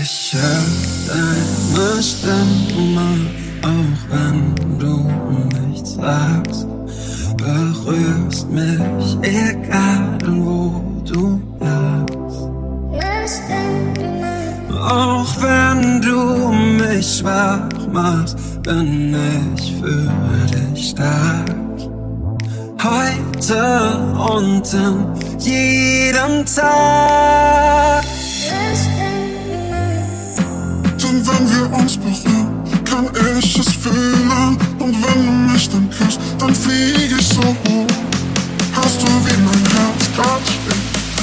Ich hör deine Stimme, auch wenn du nichts sagst. Berührst mich, egal wo du bist. Auch wenn du mich schwach machst, bin ich für dich stark. Heute und in jedem Tag. Wenn wir uns berühren, kann ich es fühlen. Und wenn du mich dann küsst, dann flieg ich so hoch. Hast du wie mein Herz grad steht,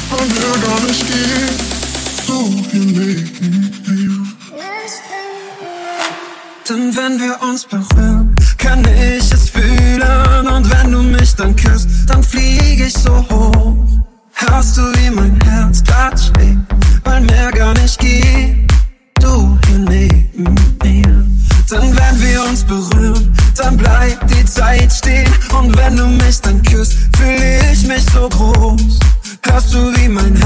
weil mir gar nicht geht. Du hier neben mir. Denn wenn wir uns berühren, kann ich es fühlen. Und wenn du mich dann küsst, dann flieg ich so hoch. Hörst du, wie mein Herz grad schlägt, weil mehr gar nicht geht. Dann bleibt die Zeit stehen. Und wenn du mich dann küsst, fühle ich mich so groß. Hörst du, wie mein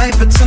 Drum bleib bitte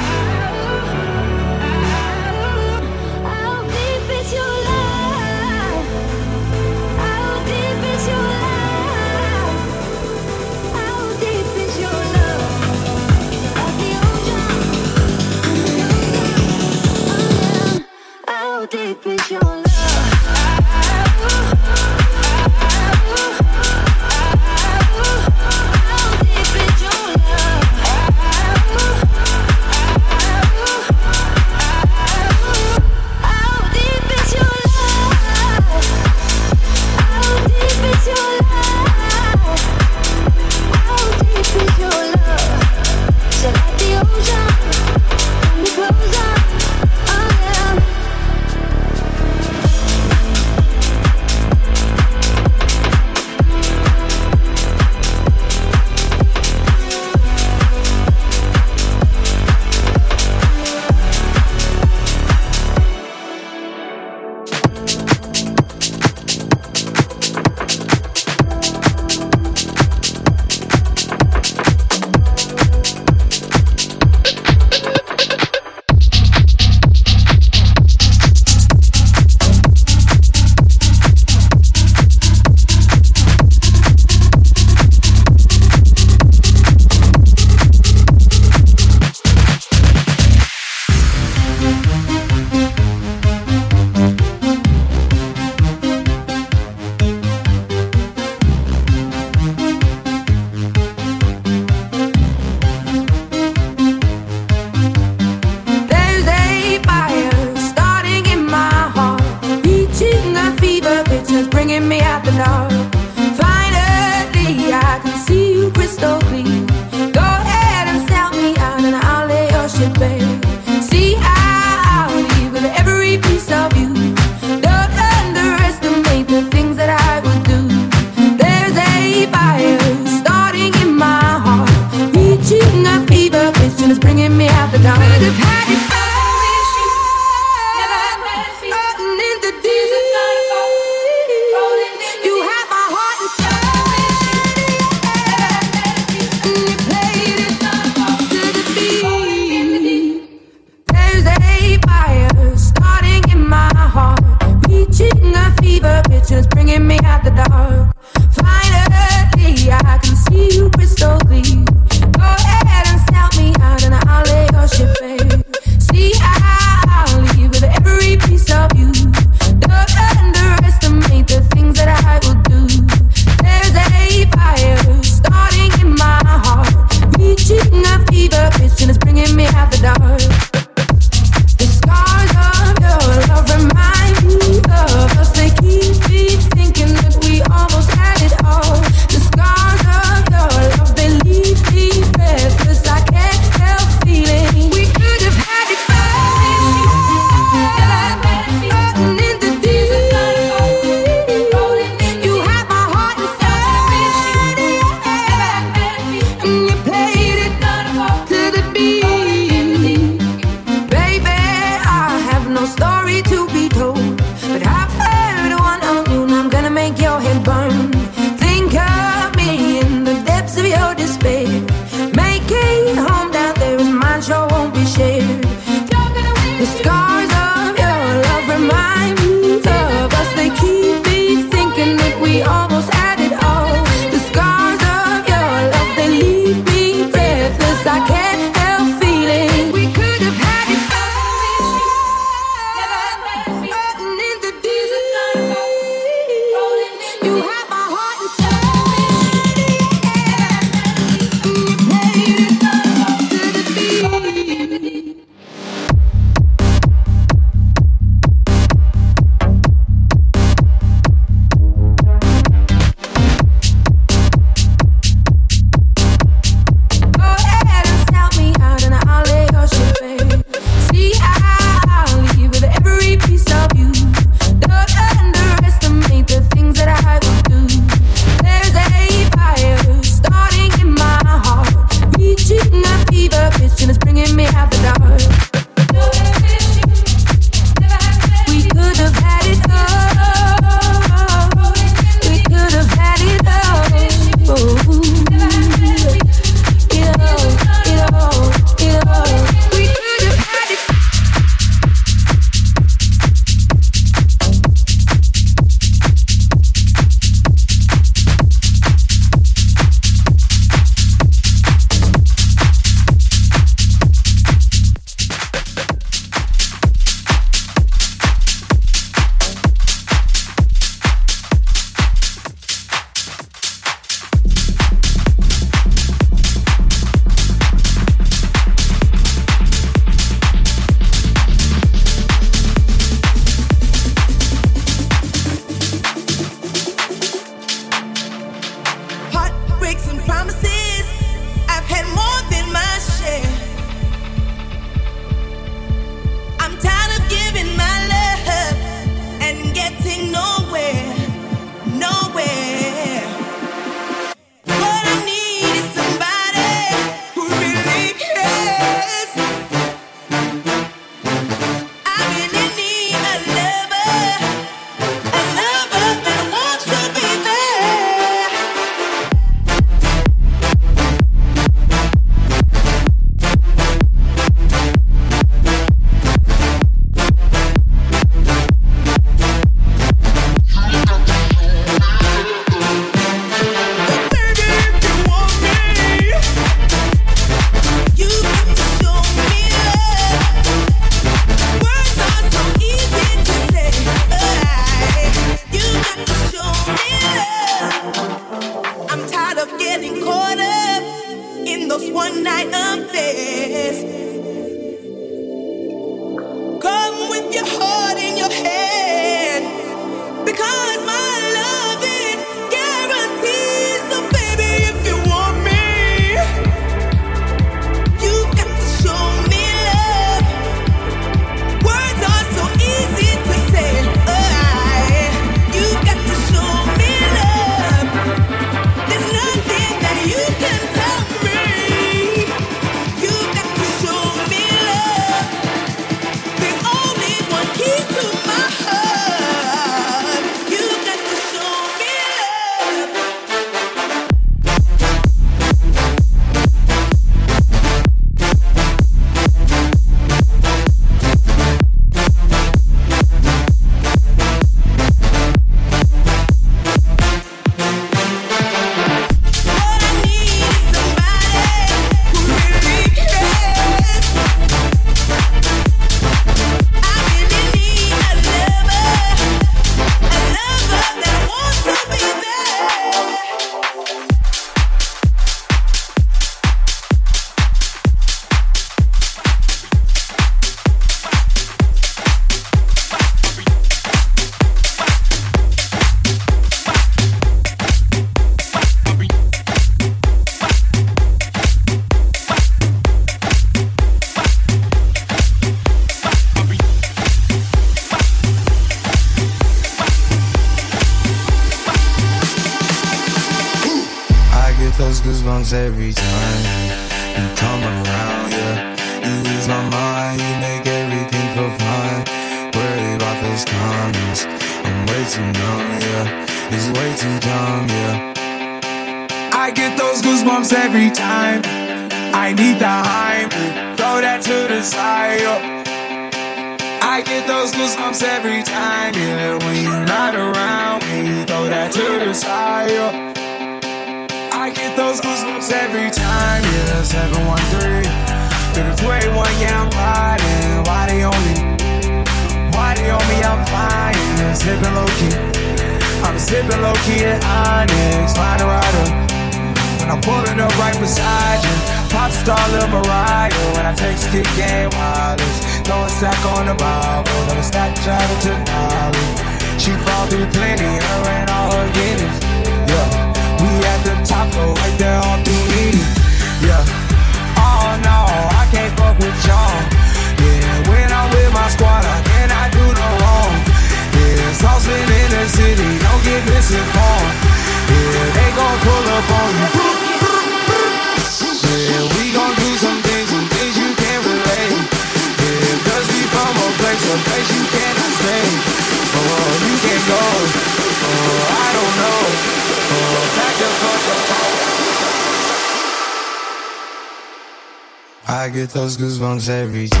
songs every day.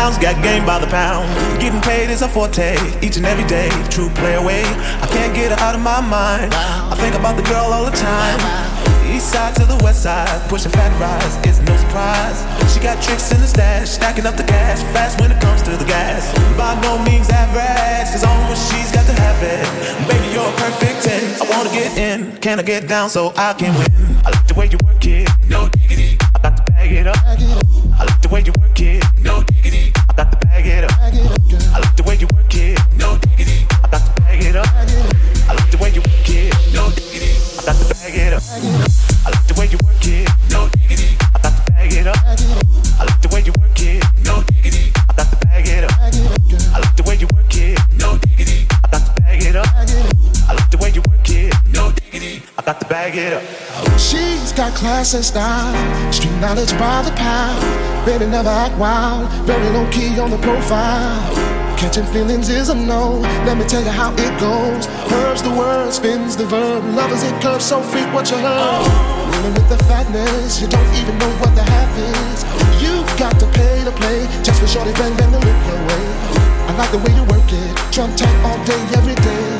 Grounds, got game by the pound. Getting paid is a forte, each and every day. True play away, I can't get her out of my mind. I think about the girl all the time. East side to the west side, pushing fat rides, it's no surprise. She got tricks in the stash, stacking up the cash, fast when it comes to the gas. By no means average, cause on what she's got to have it. Baby, you're a perfect 10. I wanna get in, can I get down so I can win? I like the way you work it, no diggity. I like the way you work it. No digging. I got the bag it up. I like the way you work it. No digging. I got to bag it up. I looked the way you work it. No digging. I got the bag it up. I like the way you work it. No digging. I've got to bag it up. I like the way you work it. No digging. I've got to bag it up. I get it. I like the way you work it. No digging. I got to bag it up. I get it. I like the way you work it. No digging. I got the bag it up. Got and style, street knowledge by the pound. Baby never act wild, very low key on the profile. Catching feelings is a no. Let me tell you how it goes. Herbs the word, spins the verb. Lovers it curves, so freak what you heard. Dealing with the fatness, you don't even know what the half is. You got to pay to play, just for shorty bang bang to look your way. I like the way you work it, drum tight all day, every day.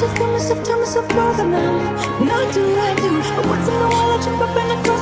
Myself, tell myself, line. And I do I do. But once in a while, I jump up and I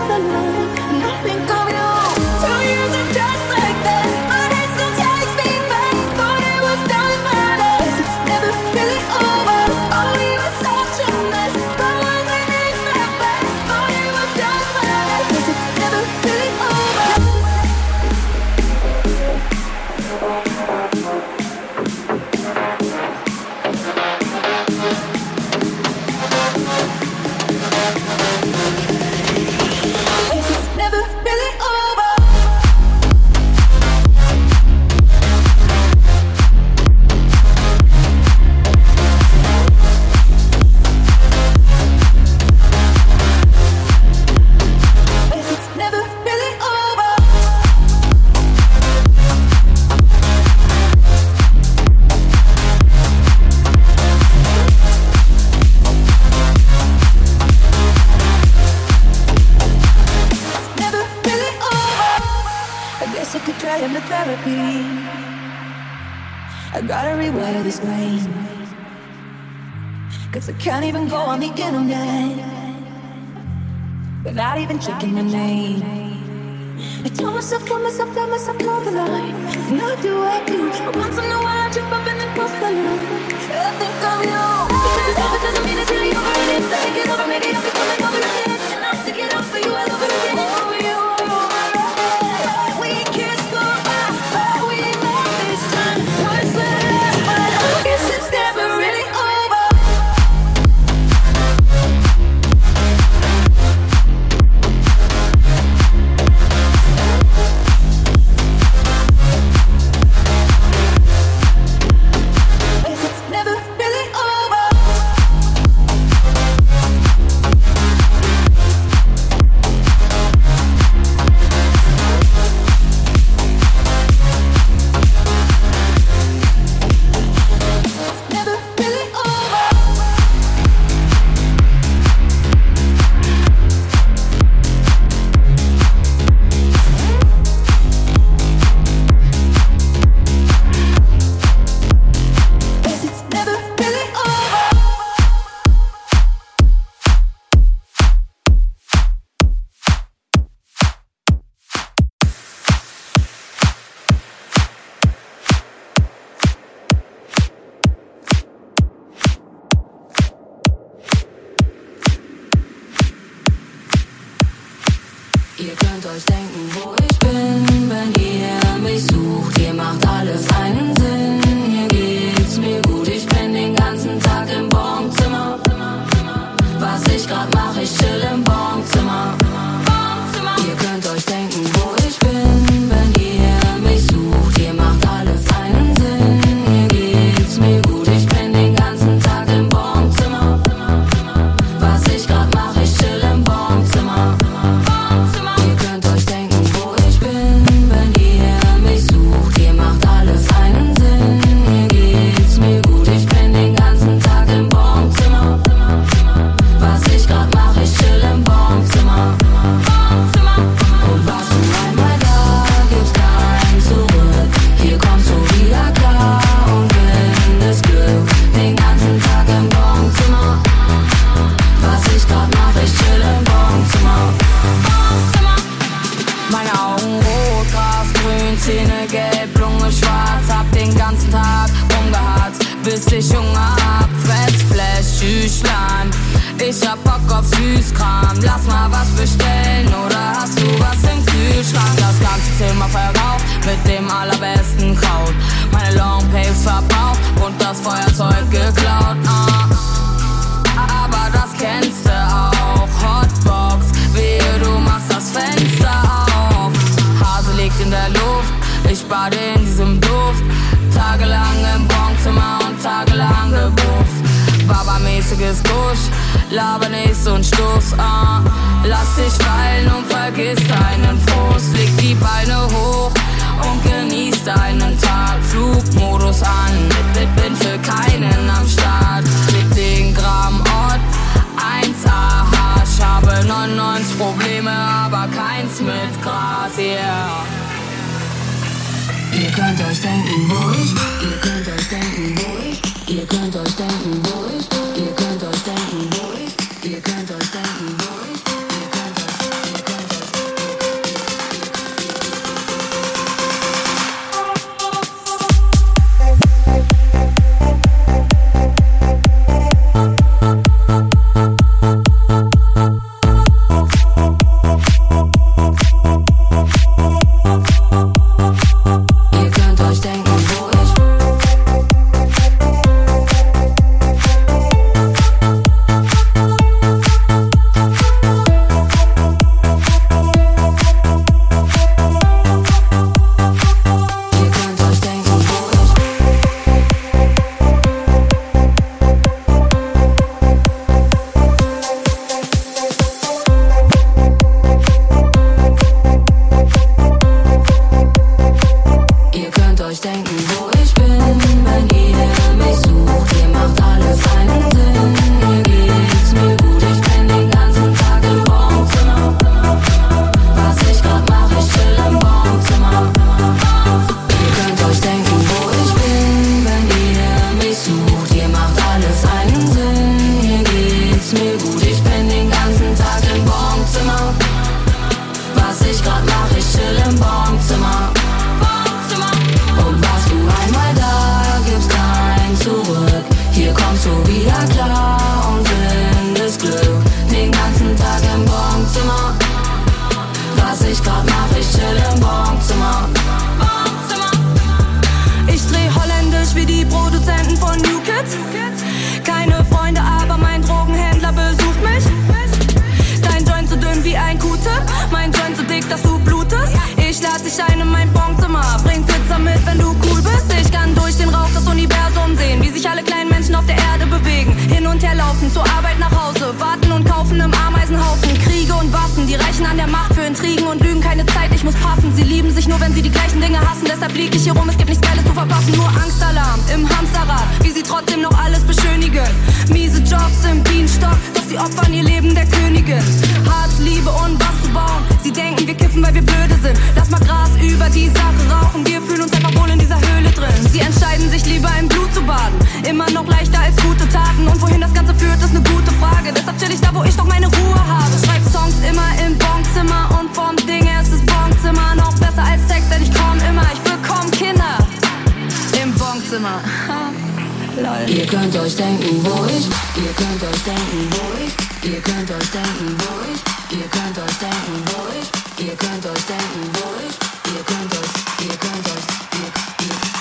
könnt euch denken, wo ich, ihr könnt euch denken, wo ich, ihr könnt euch denken, wo ich, ihr könnt euch denken, wo ich, ihr könnt euch denken, wo ich, ihr könnt euch, ihr könnt euch, ihr, ihr,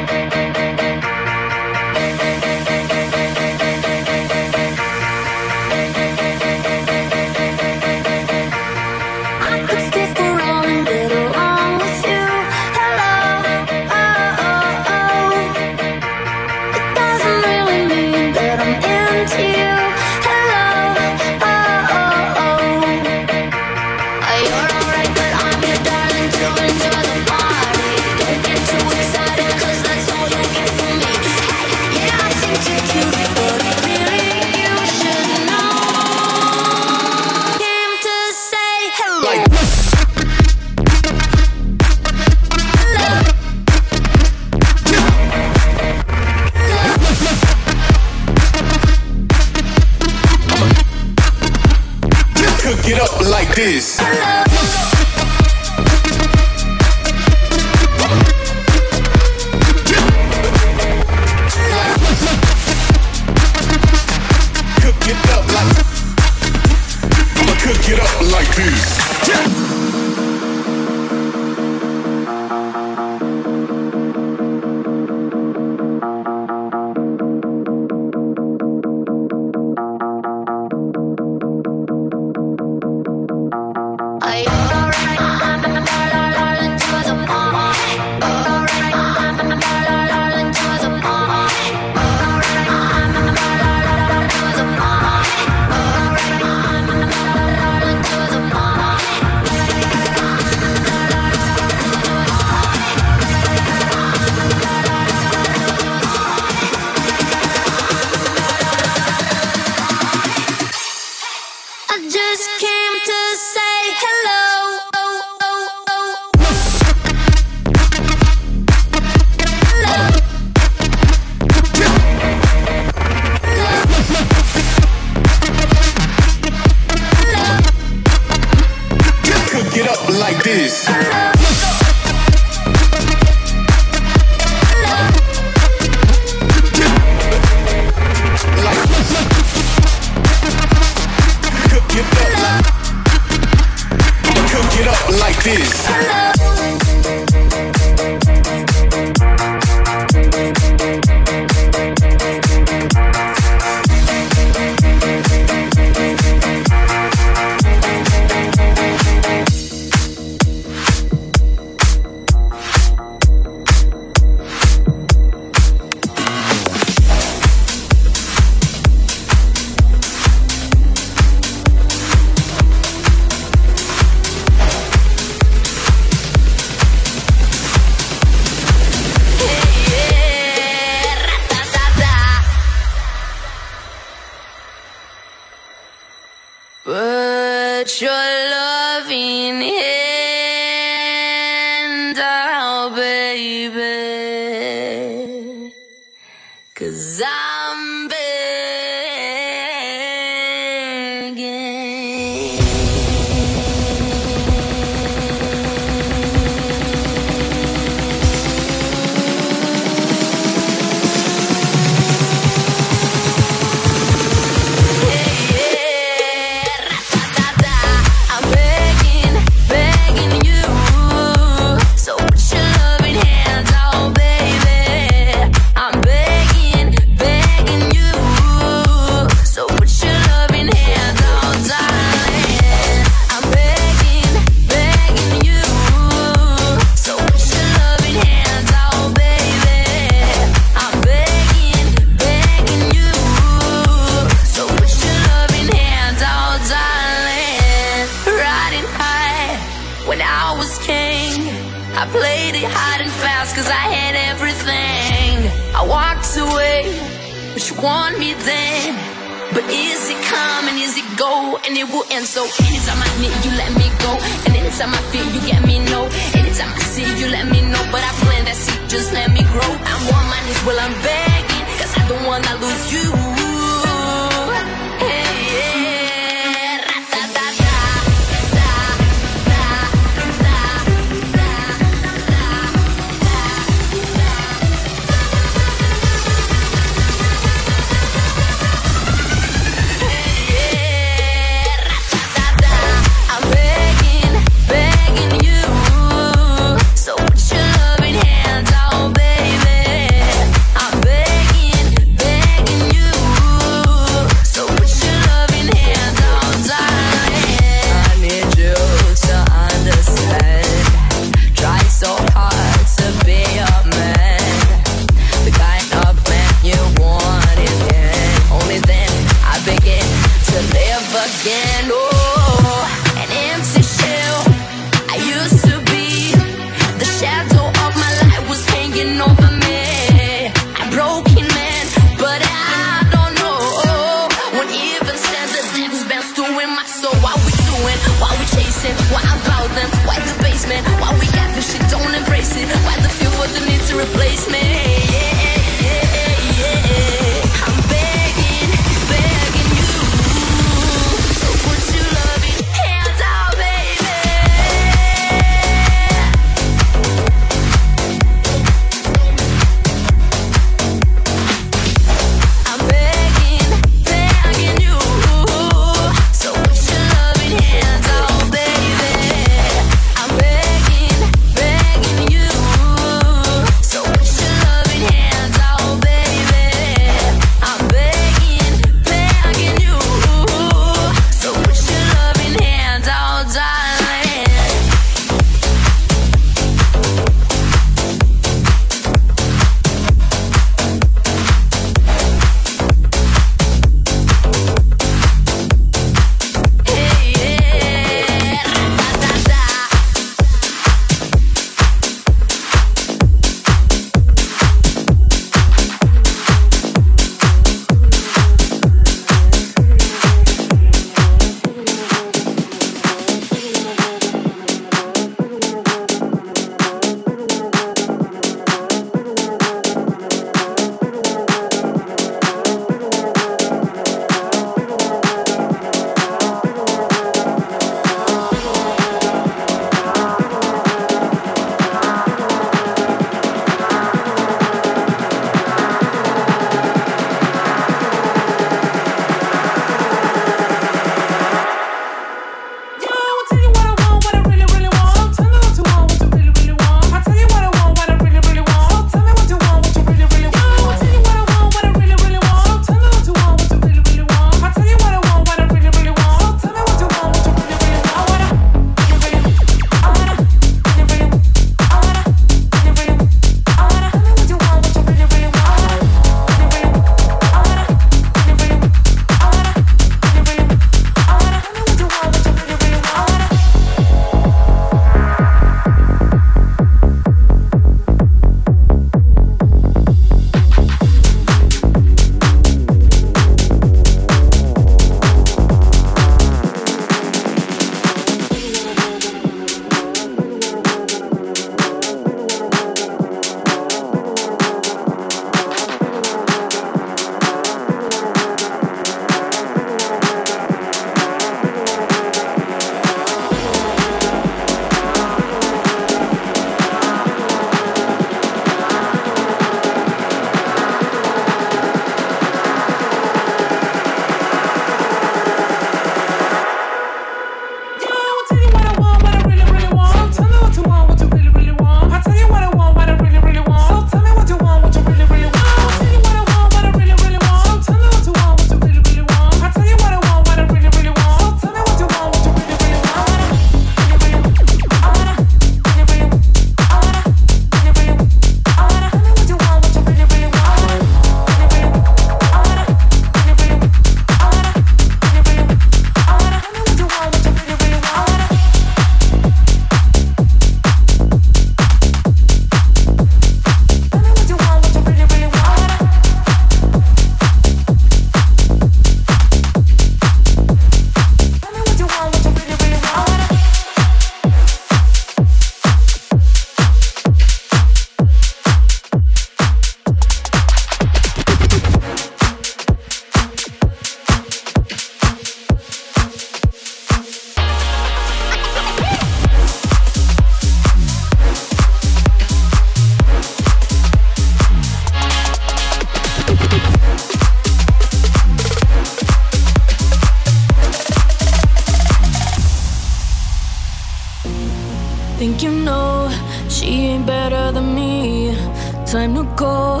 time to go.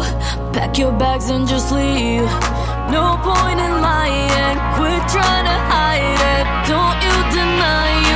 Pack your bags and just leave. No point in lying. Quit trying to hide it. Don't you deny it.